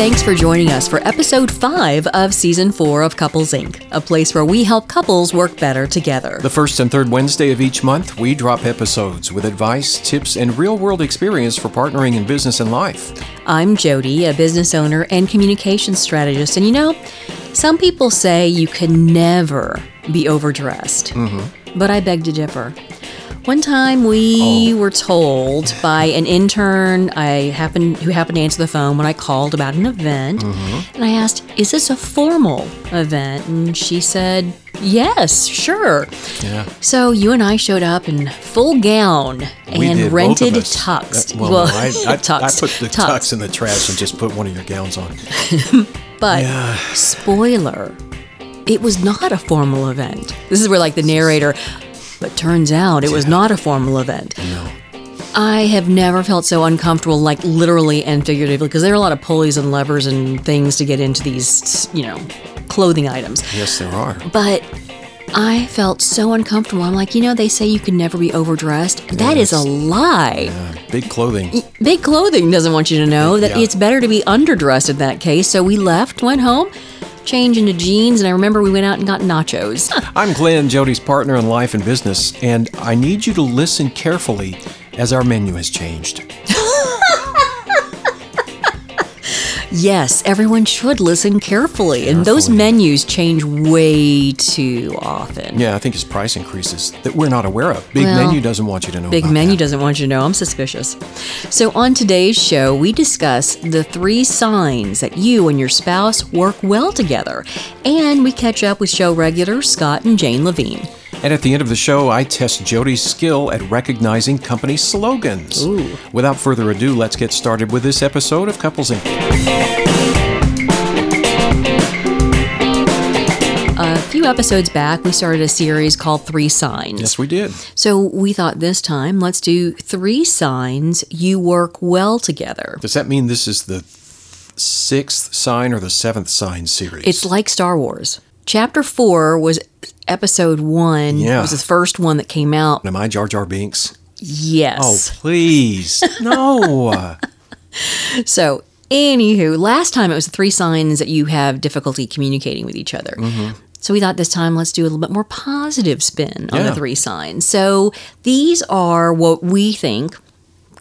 Thanks for joining us for episode 5 of season 4 of Couples Inc., a place where we help couples work better together. The first and third Wednesday of each month, we drop episodes with advice, tips, and real world experience for partnering in business and life. I'm Jodie, a business owner and communications strategist, and you know, some people say you can never be overdressed, mm-hmm. but I beg to differ. One time we oh. were told by an intern I happened who happened to answer the phone when I called about an event mm-hmm. and I asked, "Is this a formal event?" And she said, "Yes, sure." Yeah. So you and I showed up in full gown We and did, rented tux. Well, no, I, I, I put the Tux. tux in the trash and just put one of your gowns on. But Yeah. spoiler, it was not a formal event. This is where like the narrator, but turns out it was not a formal event. No. I have never felt so uncomfortable, like literally and figuratively, because there are a lot of pulleys and levers and things to get into these, you know, clothing items. Yes, there are. But I felt so uncomfortable. I'm like, you know, they say you can never be overdressed. That is a lie. Uh, big clothing. Big clothing doesn't want you to know that Yeah. it's better to be underdressed in that case. So we left, went home, changed into jeans, and I remember we went out and got nachos. I'm Glenn, Jodie's partner in life and business, and I need you to listen carefully as our menu has changed. yes, everyone should listen carefully. And those menus change way too often. Yeah, I think it's price increases that we're not aware of. Big Well, menu doesn't want you to know. Big menu that. doesn't want you to know. I'm suspicious. So, on today's show, we discuss the three signs that you and your spouse work well together. And we catch up with show regulars Scott and Jane Levine. And at the end of the show, I test Jodie's skill at recognizing company slogans. Ooh. Without further ado, let's get started with this episode of Couples Inc. A few episodes back, we started a series called Three Signs. Yes, we did. So, we thought this time, let's do three signs you work well together. Does that mean this is the sixth sign or the seventh sign series? It's like Star Wars. Chapter four was episode one. Yeah. It was the first one that came out. Am I Jar Jar Binks? Yes. Oh, please. no. So, anywho, last time it was the three signs that you have difficulty communicating with each other. Mm-hmm. So we thought this time let's do a little bit more positive spin on the three signs. So these are what we think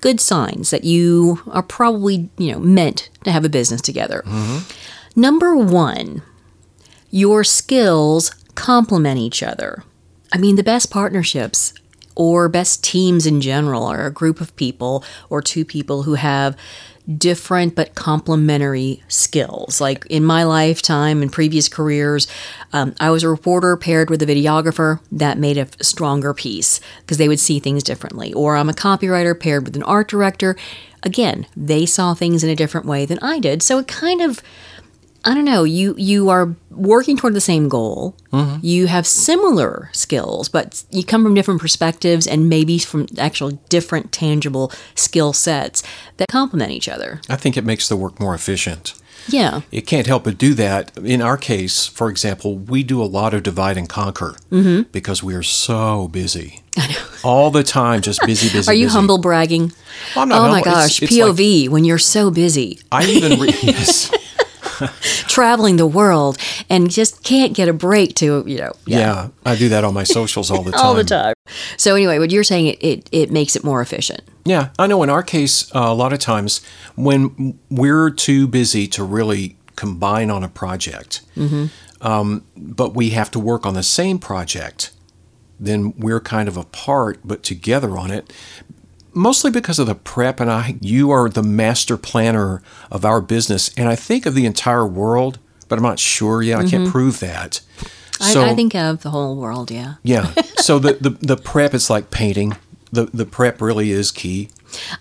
good signs that you are probably, you know, meant to have a business together. Mm-hmm. Number 1, your skills complement each other. I mean, the best partnerships or best teams in general are a group of people or two people who have different but complementary skills. Like in my lifetime and previous careers, um, I was a reporter paired with a videographer. That made a stronger piece because they would see things differently. Or I'm a copywriter paired with an art director. Again, they saw things in a different way than I did. So it kind of I don't know. You you are working toward the same goal. You have similar skills, but you come from different perspectives and maybe from actual different tangible skill sets that complement each other. I think it makes the work more efficient. Yeah. It can't help but do that. In our case, for example, we do a lot of divide and conquer Mm-hmm. because we are so busy. All the time, just busy, busy. Are you busy. humble bragging? Well, I'm not oh my humble. It's- gosh, it's like- POV when you're so busy I even re- yes, traveling the world and just can't get a break to, you know, yeah. I do that on my socials all the time. all the time. So anyway, what you're saying it, it it makes it more efficient. Yeah, I know. In our case, uh, a lot of times when we're too busy to really combine on a project, um, but we have to work on the same project, then we're kind of apart but together on it. Mostly because of the prep, and I, you are the master planner of our business, and I think of the entire world, but I'm not sure yet. I can't mm-hmm. prove that. So, I, I think of the whole world, yeah. yeah. So the, the the prep, it's like painting. The the prep really is key.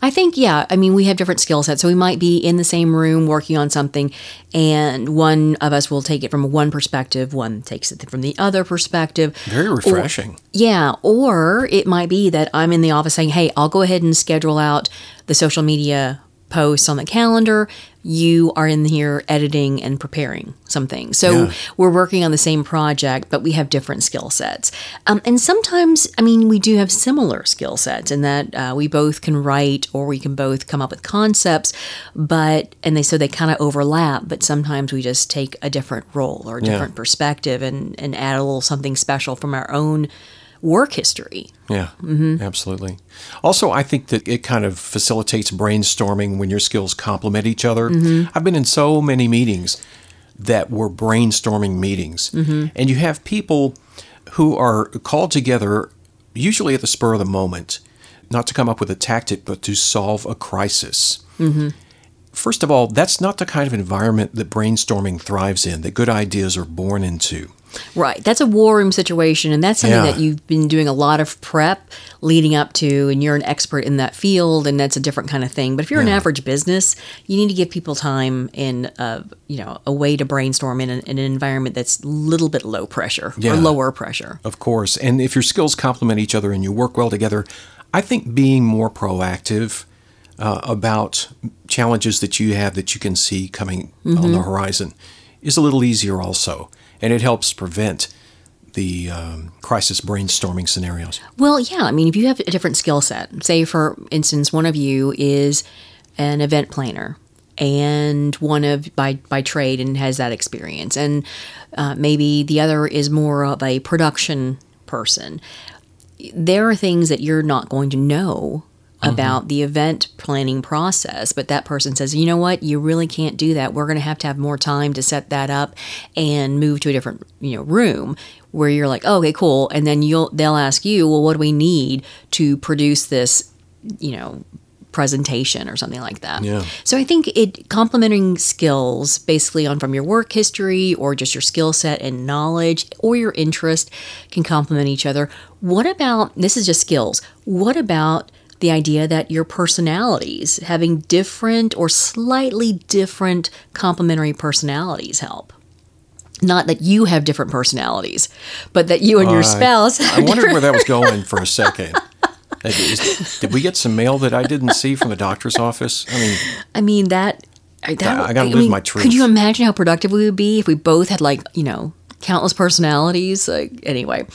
I think, yeah. I mean, we have different skill sets. So we might be in the same room working on something, and one of us will take it from one perspective, one takes it from the other perspective. Very refreshing. Yeah. Or it might be that I'm in the office saying, hey, I'll go ahead and schedule out the social media posts on the calendar, you are in here editing and preparing something. So Yeah. we're working on the same project, but we have different skill sets. Um, and sometimes, I mean, we do have similar skill sets in that uh, we both can write or we can both come up with concepts, but, and they, so they kind of overlap, but sometimes we just take a different role or a Yeah. different perspective and, and add a little something special from our own work history. Yeah, mm-hmm. absolutely. Also, I think that it kind of facilitates brainstorming when your skills complement each other. Mm-hmm. I've been in so many meetings that were brainstorming meetings, mm-hmm. and you have people who are called together, usually at the spur of the moment, not to come up with a tactic, but to solve a crisis. First of all, that's not the kind of environment that brainstorming thrives in, that good ideas are born into. Right. That's a war room situation. And that's something Yeah. that you've been doing a lot of prep leading up to, and you're an expert in that field, and that's a different kind of thing. But if you're an average business, you need to give people time in a, you know, a way to brainstorm in an, in an environment that's a little bit low pressure Yeah. or lower pressure. Of course. And if your skills complement each other and you work well together, I think being more proactive uh, about challenges that you have that you can see coming on the horizon is a little easier also. And it helps prevent the um, crisis brainstorming scenarios. Well, yeah. I mean, if you have a different skill set, say for instance, one of you is an event planner, and one of by by trade and has that experience, and uh, maybe the other is more of a production person. There are things that you're not going to know Mm-hmm. about the event planning process but that person says you know what? You really can't do that. We're going to have to have more time to set that up and move to a different you know room where you're like oh, okay cool and then you'll they'll ask you well what do we need to produce this you know presentation or something like that? Yeah. so i think it complementing skills basically on from your work history or just your skill set and knowledge or your interest can complement each other. What about this is just skills. What about the idea that your personalities having different or slightly different complementary personalities help not that you have different personalities but that you and your I- spouse I wondered where that was going for a second. Is- Did we get some mail that I didn't see from the doctor's office? I mean, I mean that. that I gotta live my truth. Could you imagine how productive we would be if we both had like you know countless personalities? Like anyway,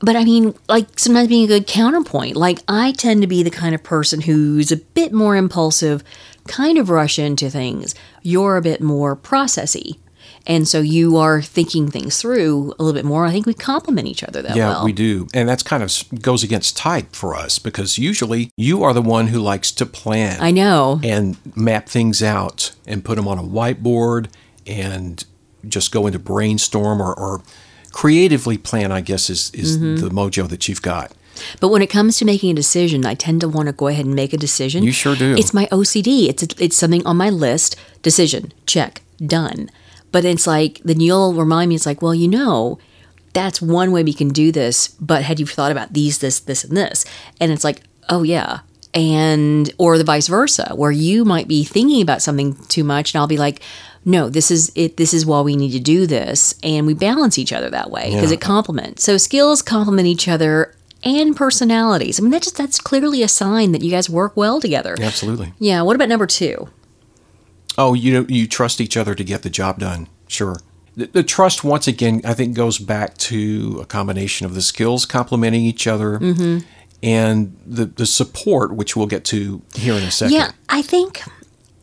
but I mean like sometimes being a good counterpoint. Like I tend to be the kind of person who's a bit more impulsive, kind of rush into things. You're a bit more processy. And so you are thinking things through a little bit more. I think we complement each other that yeah, well. we do. And that's kind of goes against type for us because usually you are the one who likes to plan. I know. and map things out and put them on a whiteboard and just go into brainstorm or, or creatively plan i guess is, is Mm-hmm. the mojo that you've got But when it comes to making a decision, I tend to want to go ahead and make a decision. You sure do. It's my OCD. It's it's something on my list. Decision check done. But it's like then you'll remind me. It's like well, you know, that's one way we can do this. But had you thought about these, this, this, and this? And it's like oh yeah. And or the vice versa, where you might be thinking about something too much, and I'll be like, no, this is it. This is why we need to do this, and we balance each other that way because Yeah. it complements. So skills complement each other and personalities. I mean, that just that's clearly a sign that you guys work well together. absolutely Yeah. What about number two? oh you know you trust each other to get the job done sure the, the trust once again i think goes back to a combination of the skills complementing each other Mm-hmm. and the, the support which we'll get to here in a second Yeah, I think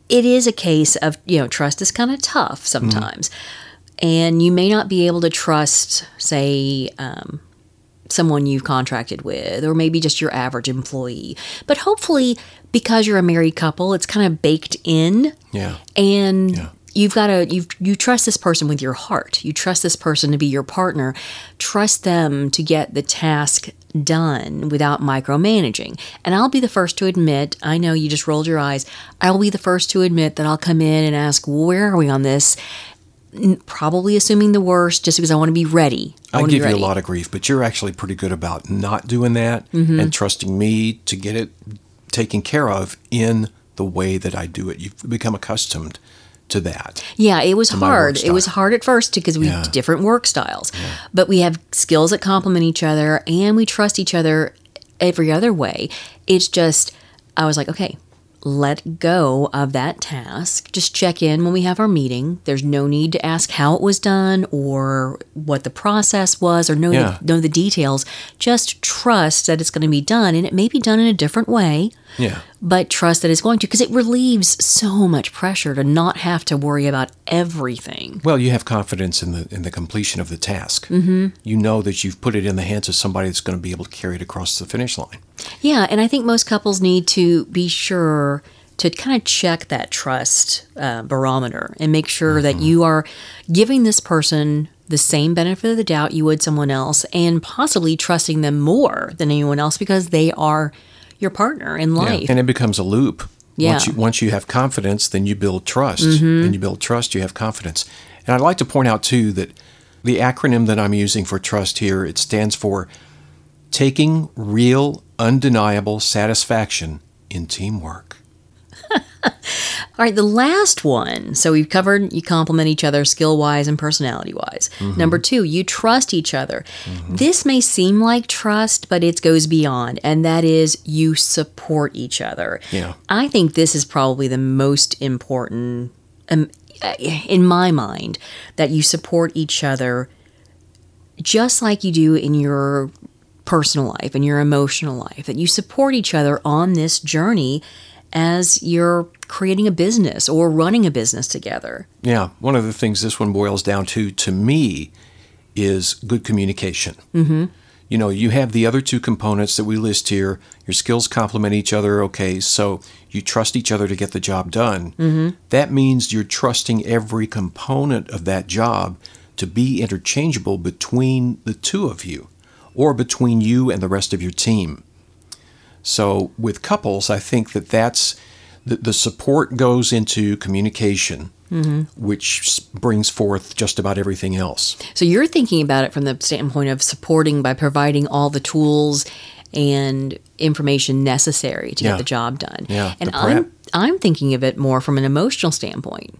it is a case of you know trust is kind of tough sometimes, and you may not be able to trust, say. Um, Someone you've contracted with, or maybe just your average employee. But hopefully, because you're a married couple, it's kind of baked in yeah and Yeah. you've got to you you trust this person with your heart you trust this person to be your partner trust them to get the task done without micromanaging and i'll be the first to admit i know you just rolled your eyes i'll be the first to admit that i'll come in and ask where are we on this probably assuming the worst just because i want to be ready i I want to be give you a lot of grief, but you're actually pretty good about not doing that Mm-hmm. and trusting me to get it taken care of in the way that I do it. You've become accustomed to that. Yeah, it was hard. It was hard at first because we Yeah. have different work styles, but we have skills that complement each other and we trust each other every other way. It's just, I was like, okay, let go of that task. Just check in when we have our meeting. There's no need to ask how it was done or what the process was or know, Yeah. the, know the details. Just trust that it's going to be done and it may be done in a different way, Yeah. but trust that it's going to because it relieves so much pressure to not have to worry about everything. Well, you have confidence in the in the completion of the task. Mm-hmm. You know that you've put it in the hands of somebody that's going to be able to carry it across the finish line. Yeah, and I think most couples need to be sure to kind of check that trust uh, barometer and make sure that you are giving this person the same benefit of the doubt you would someone else and possibly trusting them more than anyone else because they are your partner in life. And it becomes a loop. Yeah. Mm-hmm. you, once you have confidence, then you build trust. And you build trust, you have confidence. And I'd like to point out, too, that the acronym that I'm using for trust here, it stands for taking real, undeniable satisfaction in teamwork. All right, the last one. So we've covered you complement each other skill wise and personality wise. Mm-hmm. Number two, you trust each other. This may seem like trust, but it goes beyond, and that is you support each other. Yeah. I think this is probably the most important, um, in my mind, that you support each other just like you do in your personal life and your emotional life, that you support each other on this journey as you're creating a business or running a business together. Yeah, one of the things this one boils down to, to me, is good communication. Mm-hmm. You know, you have the other two components that we list here. Your skills complement each other. Okay, so you trust each other to get the job done. Mm-hmm. That means you're trusting every component of that job to be interchangeable between the two of you or between you and the rest of your team. So with couples, I think that that's the, the support goes into communication, mm-hmm. which brings forth just about everything else. So you're thinking about it from the standpoint of supporting by providing all the tools and information necessary to Yeah. get the job done. Yeah, And. I'm I'm thinking of it more from an emotional standpoint.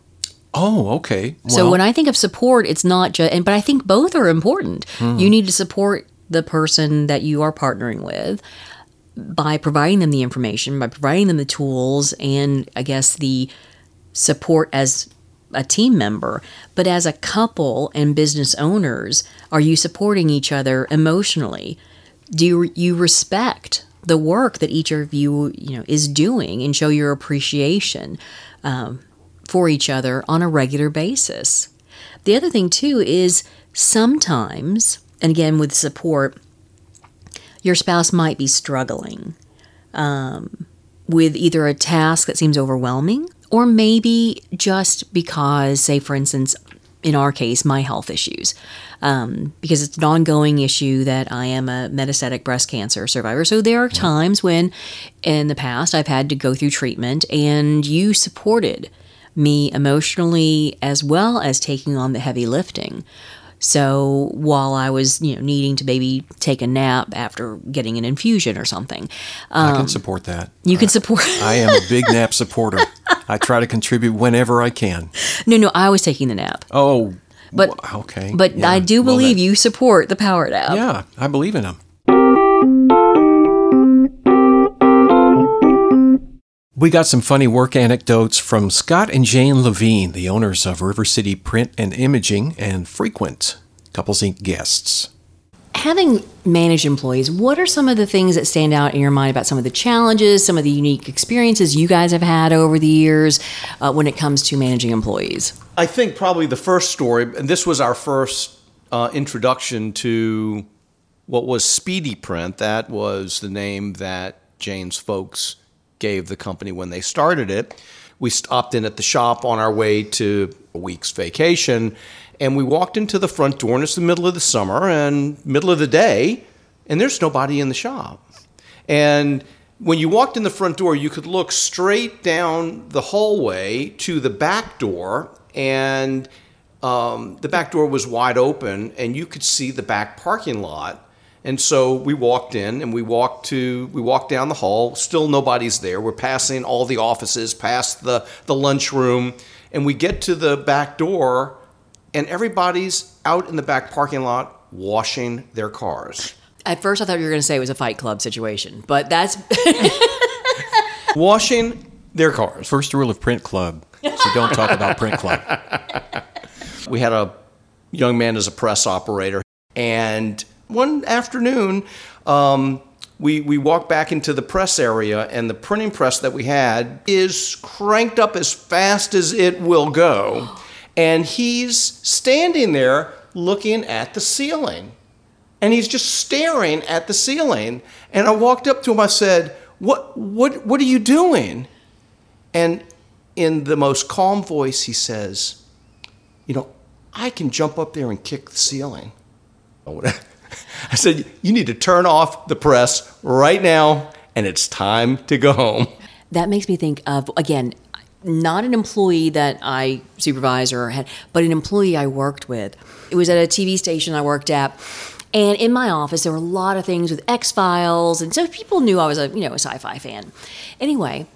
Oh, okay. so when I think of support, it's not just, and but I think both are important. Mm-hmm. You need to support the person that you are partnering with by providing them the information, by providing them the tools, and I guess the support as a team member. But as a couple and business owners, are you supporting each other emotionally? Do you, respect the work that each of you you know is doing and show your appreciation um, for each other on a regular basis? The other thing too is sometimes, and again with support, your spouse might be struggling um, with either a task that seems overwhelming or maybe just because, say, for instance, in our case, my health issues, um, because it's an ongoing issue that I am a metastatic breast cancer survivor. So there are times when, in the past, I've had to go through treatment, and you supported me emotionally as well as taking on the heavy lifting. So while I was, you know, needing to maybe take a nap after getting an infusion or something, I um, can support that. you can support. I am a big nap supporter. I try to contribute whenever I can. no, no, I was taking the nap, Oh, But- okay. but Yeah. I do Well, believe that- you support the power nap. Yeah, I believe in them. We got some funny work anecdotes from Scott and Jane Levine, the owners of River City Print and Imaging and frequent Couples Inc. guests. Having managed employees, what are some of the things that stand out in your mind about some of the challenges, some of the unique experiences you guys have had over the years uh, when it comes to managing employees? I think probably the first story, and this was our first uh, introduction to what was Speedy Print. That was the name that Jane's folks gave the company when they started it. We stopped in at the shop on our way to a week's vacation, and we walked into the front door, and it's the middle of the summer and middle of the day, and there's nobody in the shop. And when you walked in the front door, you could look straight down the hallway to the back door, and um, the back door was wide open, and you could see the back parking lot. And so we walked in, and we walked to we walked down the hall. Still nobody's there. We're passing all the offices, past the the lunchroom, and we get to the back door, and everybody's out in the back parking lot washing their cars. At first, I thought you were going to say it was a Fight Club situation, but that's washing their cars. First rule of Print Club: so don't talk about Print Club. We had a young man as a press operator, and one afternoon, um, we we walked back into the press area, and the printing press that we had is cranked up as fast as it will go, and he's standing there looking at the ceiling, and he's just staring at the ceiling. And I walked up to him. I said, "What what what are you doing?" And in the most calm voice, he says, You know, I can jump up there and kick the ceiling. I said, You need to turn off the press right now, and it's time to go home. That makes me think of, again, not an employee that I supervised or had, but an employee I worked with. It was at a TV station I worked at. And in my office, there were a lot of things with X Files, and so people knew I was a you know a sci-fi fan. Anyway,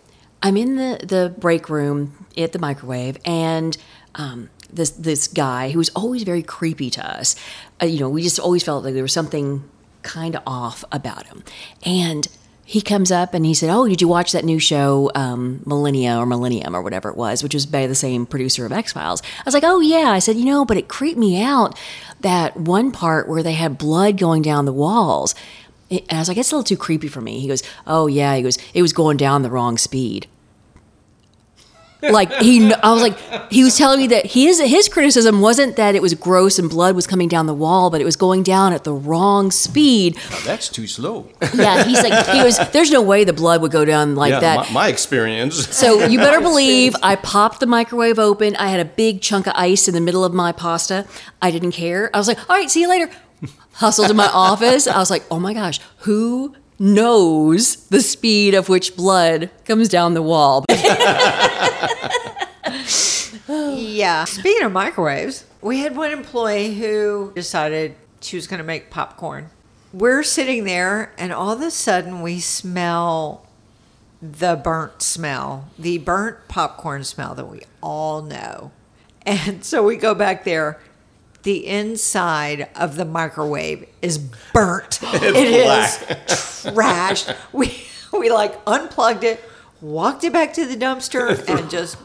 I'm in the the break room at the microwave, and um, this this guy who was always very creepy to us. Uh, you know, we just always felt like there was something kind of off about him, and he comes up and he said, "Oh, did you watch that new show, um, Millennia or Millennium or whatever it was, which was by the same producer of X Files?" I was like, "Oh yeah." I said, "You know, but it creeped me out that one part where they had blood going down the walls." And I was like, "It's a little too creepy for me." He goes, "Oh yeah." He goes, "It was going down the wrong speed." Like he, I was like, he was telling me that his his criticism wasn't that it was gross and blood was coming down the wall, but it was going down at the wrong speed. Now, that's too slow. Yeah, he's like, he was. There's no way the blood would go down like yeah, that. My, my experience. So you better believe I popped the microwave open. I had a big chunk of ice in the middle of my pasta. I didn't care. I was like, all right, see you later. Hustled to my office. I was like, oh my gosh, who knows the speed of which blood comes down the wall? Yeah. Speaking of microwaves, we had one employee who decided she was going to make popcorn. We're sitting there, and all of a sudden, we smell the burnt smell, the burnt popcorn smell that we all know. And so we go back there. The inside of the microwave is burnt. It's trashed. We we like unplugged it, walked it back to the dumpster, and just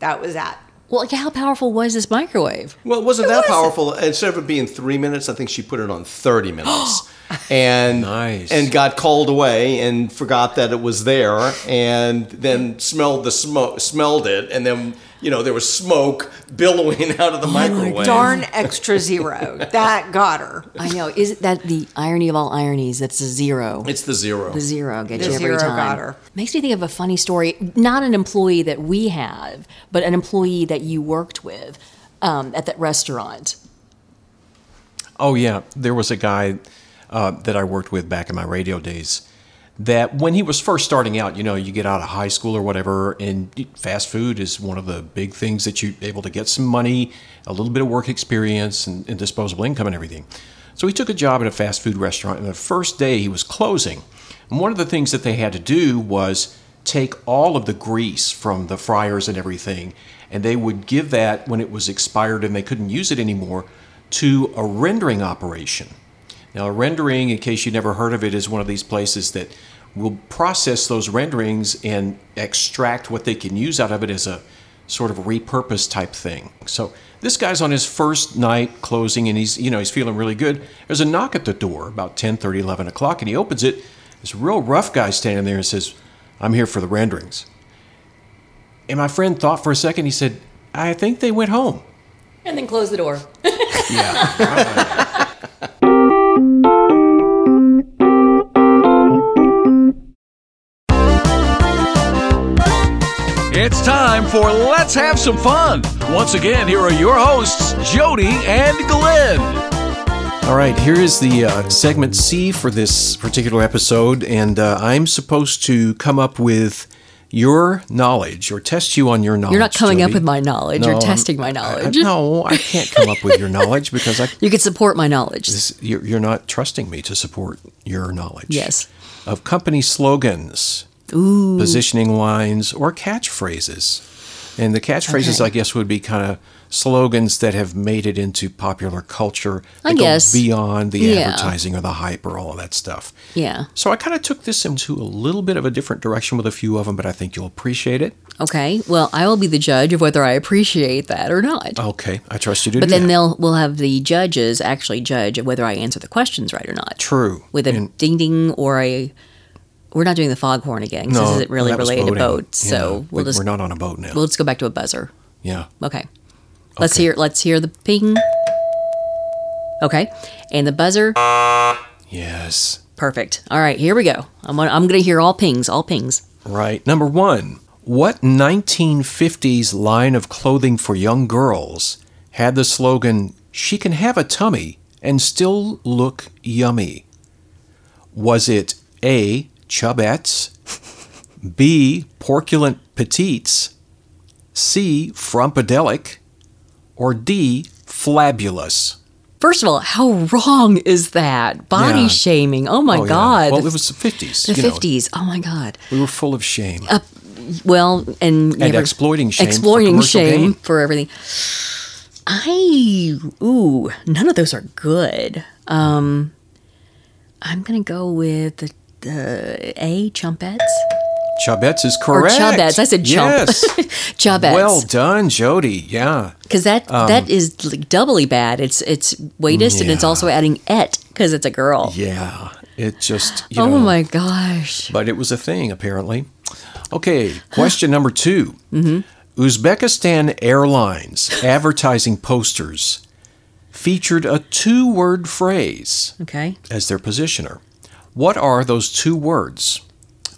that was that. well, like, how powerful was this microwave? Well, it wasn't it that wasn't. powerful. Instead of it being three minutes, I think she put it on thirty minutes, and Nice. and got called away and forgot that it was there, and then smelled the smoke, smelled it, and then you know there was smoke billowing out of the microwave. Darn extra zero. That got her. I know. Is that the irony of all ironies? That's a zero. It's the zero. The zero gets The you every zero time. got her. Makes me think of a funny story. Not an employee that we have, but an employee that you worked with um, at that restaurant. Oh yeah, there was a guy uh, that I worked with back in my radio days. That when he was first starting out, you know, you get out of high school or whatever, and fast food is one of the big things that you're able to get some money, a little bit of work experience, and, and disposable income and everything. So he took a job at a fast food restaurant, and the first day he was closing. And one of the things that they had to do was take all of the grease from the fryers and everything, and they would give that when it was expired and they couldn't use it anymore to a rendering operation. Now, rendering, in case you never heard of it, is one of these places that will process those renderings and extract what they can use out of it as a sort of repurposed type thing. So this guy's on his first night closing and he's, you know, he's feeling really good. There's a knock at the door about 10, 30, 11 o'clock and he opens it. This real rough guy standing there and says, I'm here for the renderings. And my friend thought for a second, he said, I think they went home. And then close the door. Yeah. It's time for Let's Have Some Fun. Once again, here are your hosts, Jodie and Glenn. All right, here is the uh, segment C for this particular episode, and uh, I'm supposed to come up with your knowledge or test you on your knowledge. You're not coming up with my knowledge. No, You're I'm- testing my I- knowledge. no, I can't come up with your knowledge because I, You could support my knowledge. this, you're, you're not trusting me to support your knowledge. Yes. Of company slogans, positioning lines, or catchphrases. And the catchphrases, Okay. I guess, would be kind of slogans that have made it into popular culture. I guess. Beyond the Yeah. advertising or the hype or all of that stuff. Yeah. So I kind of took this into a little bit of a different direction with a few of them, but I think you'll appreciate it. Okay. Well, I will be the judge of whether I appreciate that or not. Okay, I trust you to but then that. they'll we'll have the judges actually judge whether I answer the questions right or not. True. With a And- ding ding or a. We're not doing the foghorn again because no, this isn't really related to boats. Yeah, So we- we'll just we're not on a boat now. we'll just go back to a buzzer. yeah. Okay. Let's Okay. hear let's hear the ping. Okay. And the buzzer. Yes. Perfect. All right, here we go. I'm gonna, I'm going to hear all pings, all pings. Right. Number one. What 1950s line of clothing for young girls had the slogan, She can have a tummy and still look yummy? Was it A. Chubettes, B. Porculent Petites, C. Frumpadelic, or D. Flabulous? First of all, how wrong is that? Body Yeah. shaming. Oh my Oh, yeah. god. Well, it was the 50s. the you know. 50s. Oh my god. we were full of shame. Well, and, And exploiting shame for exploiting commercial shame gain. for everything. I ooh, none of those are good. Um, I'm gonna go with the, the A chumpettes Chubettes is correct. or chubettes. I said chump. Yes. chubettes. well done, Jodie. Yeah. because that that is doubly bad. It's it's weightest and it's also adding et because it's a girl. Yeah. It just, you oh know. my gosh. But it was a thing, apparently. Okay, question number 2 Mm-hmm. Uzbekistan Airlines advertising posters featured a two word phrase Okay. as their positioner. What are those two words?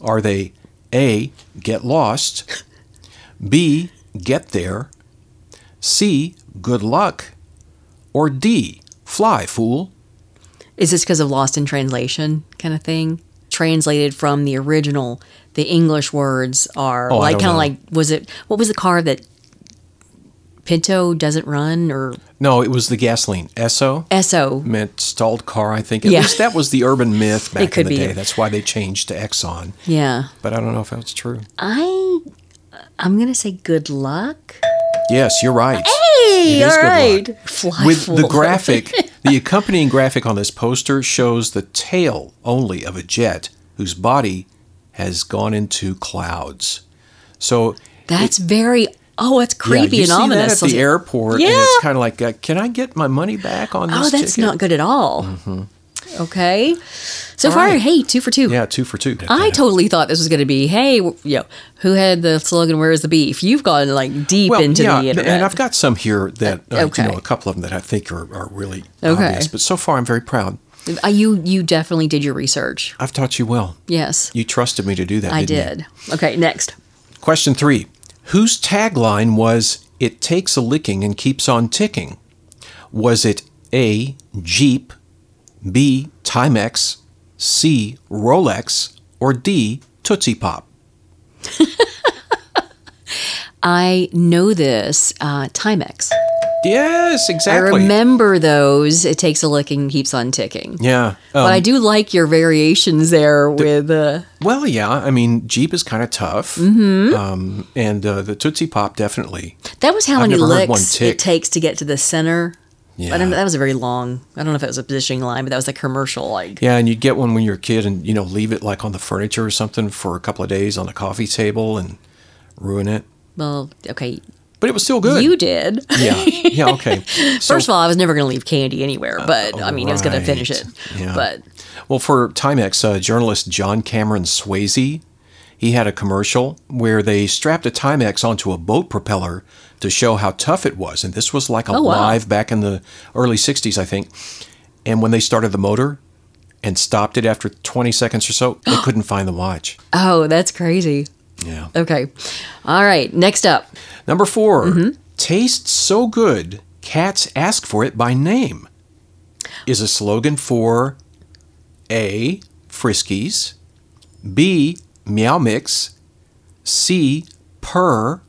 Are they A, get lost, B, get there, C, good luck, or D, fly, fool? Is this because of lost in translation kind of thing? Translated from the original, the English words are Oh, like kind of like was it what was the car that Pinto doesn't run or No, it was the gasoline. Esso Esso? meant stalled car, I think. At Yeah. least that was the urban myth back could in the be. day. That's why they changed to Exxon. Yeah, But I don't know if that's true. I I'm gonna say good luck. Yes, you're right. Hey, It all good Fly With the graphic, the accompanying graphic on this poster shows the tail only of a jet whose body has gone into clouds. So That's very oh, it's creepy yeah, you and see ominous. that at the airport, and Yeah. it's kind of like, uh, can I get my money back on this? Oh, that's ticket? not good at all. Okay, so All far, right. hey, two for two. Yeah, two for two. I totally thought this was going to be, hey, you know, who had the slogan "Where's the beef?" You've gone like deep well, into yeah, the internet. and I've got some here that uh, Okay. you know a couple of them that I think are, are really Okay. obvious. But so far, I'm very proud. Uh, you you definitely did your research. I've taught you well. Yes, You trusted me to do that. I didn't you? did. Okay, next. Question three: Whose tagline was "It takes a licking and keeps on ticking"? Was it A. Jeep, B. Timex, C. Rolex, or D. Tootsie Pop? I know this uh, Timex. Yes, exactly. I remember those. It takes a licking, and keeps on ticking. Yeah. but I um, do like your variations there with uh, Well, yeah. I mean, Jeep is kind of tough, mm-hmm. um, and uh, the Tootsie Pop definitely. that was how I've many licks it takes to get to the center. Yeah. But I mean, that was a very long. I don't know if it was a positioning line, but that was a commercial. Like Yeah, and you'd get one when you're a kid, and you know, leave it like on the furniture or something for a couple of days on the coffee table and ruin it. Well, okay, But it was still good. you did. Yeah. Yeah. Okay. So, First of all, I was never going to leave candy anywhere, but I mean, I was going to finish it. Yeah. But well, for Timex, uh, journalist John Cameron Swayze, he had a commercial where they strapped a Timex onto a boat propeller to show how tough it was, and this was like a Oh, wow. live back in the early '60s, I think. And when they started the motor and stopped it after 20 seconds or so, they couldn't find the watch. oh, that's crazy. Yeah. Okay, all right. Next up, Number 4 Mm-hmm. tastes so good, cats ask for it by name. Is a slogan for A. Friskies, B. Meow Mix, C. Purr,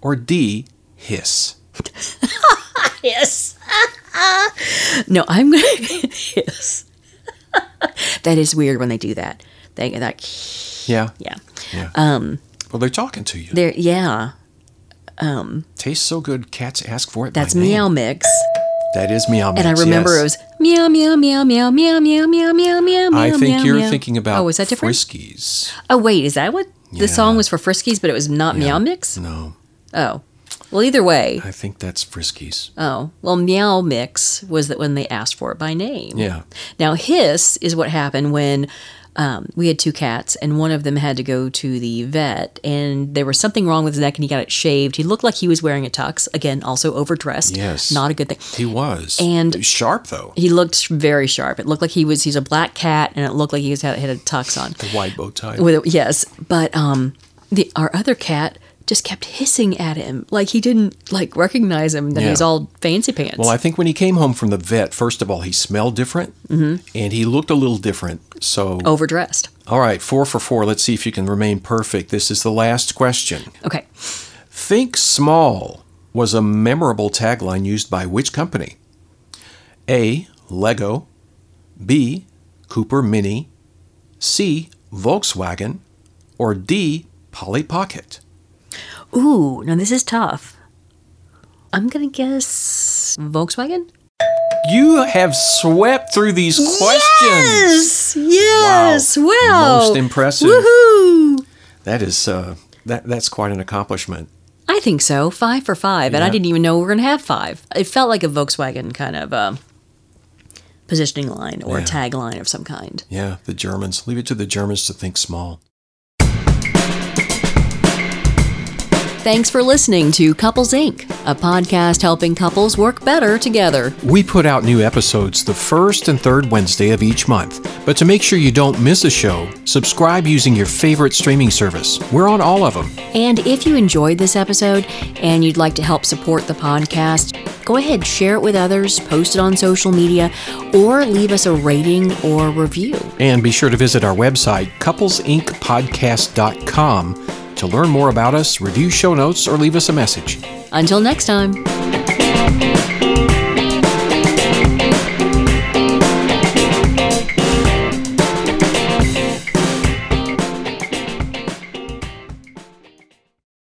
or D. Hiss. yes. no, I'm going to yes. that is weird when they do that. They that Yeah. yeah. Yeah. Um, well, they're talking to you. there yeah. Tastes so good, cats ask for it. That's by name. Meow Mix. That is meow mix. And I remember yes. it was meow meow meow meow meow meow meow meow meow meow. I think meow, you're meow. thinking about Oh, was that different? Friskies. Oh wait, is that what the Yeah. song was for Friskies, but it was not Meow Mix? No, Oh. Well, either way. I think that's Friskies. Oh. Well, Meow Mix was that when they asked for it by name. Yeah. Now, hiss is what happened when um, we had two cats, and one of them had to go to the vet, and there was something wrong with his neck, and he got it shaved. He looked like he was wearing a tux. Again, also overdressed. Yes. Not a good thing. He was. And- was sharp though. He looked very sharp. It looked like he was he's a black cat, and it looked like he was had, had a tux on. The wide bow tie. With a, yes, but um, the our other cat just kept hissing at him like he didn't like recognize him. That Yeah. he's all fancy pants. well, I think when he came home from the vet, first of all, he smelled different, Mm-hmm. and he looked a little different. So, overdressed. all right, four for four. Let's see if you can remain perfect. This is the last question. Okay, Think small was a memorable tagline used by which company? A. Lego. B. Cooper Mini. C. Volkswagen. Or D. Polly Pocket. Ooh, now this is tough. I'm gonna guess Volkswagen. You have swept through these questions. Yes, yes. Wow. Wow, Most impressive. Woohoo! That is uh, that that's quite an accomplishment. I think so. Five for five, and I didn't even know we were gonna have five. It felt like a Volkswagen kind of uh, positioning line or Yeah. tagline of some kind. Yeah, the Germans. Leave it to the Germans to think small. Thanks for listening to Couples Inc., a podcast helping couples work better together. We put out new episodes the first and third Wednesday of each month. But to make sure you don't miss a show, subscribe using your favorite streaming service. We're on all of them. And if you enjoyed this episode and you'd like to help support the podcast, go ahead, share it with others, post it on social media, or leave us a rating or review. And be sure to visit our website, couplesincpodcast.com, to learn more about us, review show notes, or leave us a message. Until next time.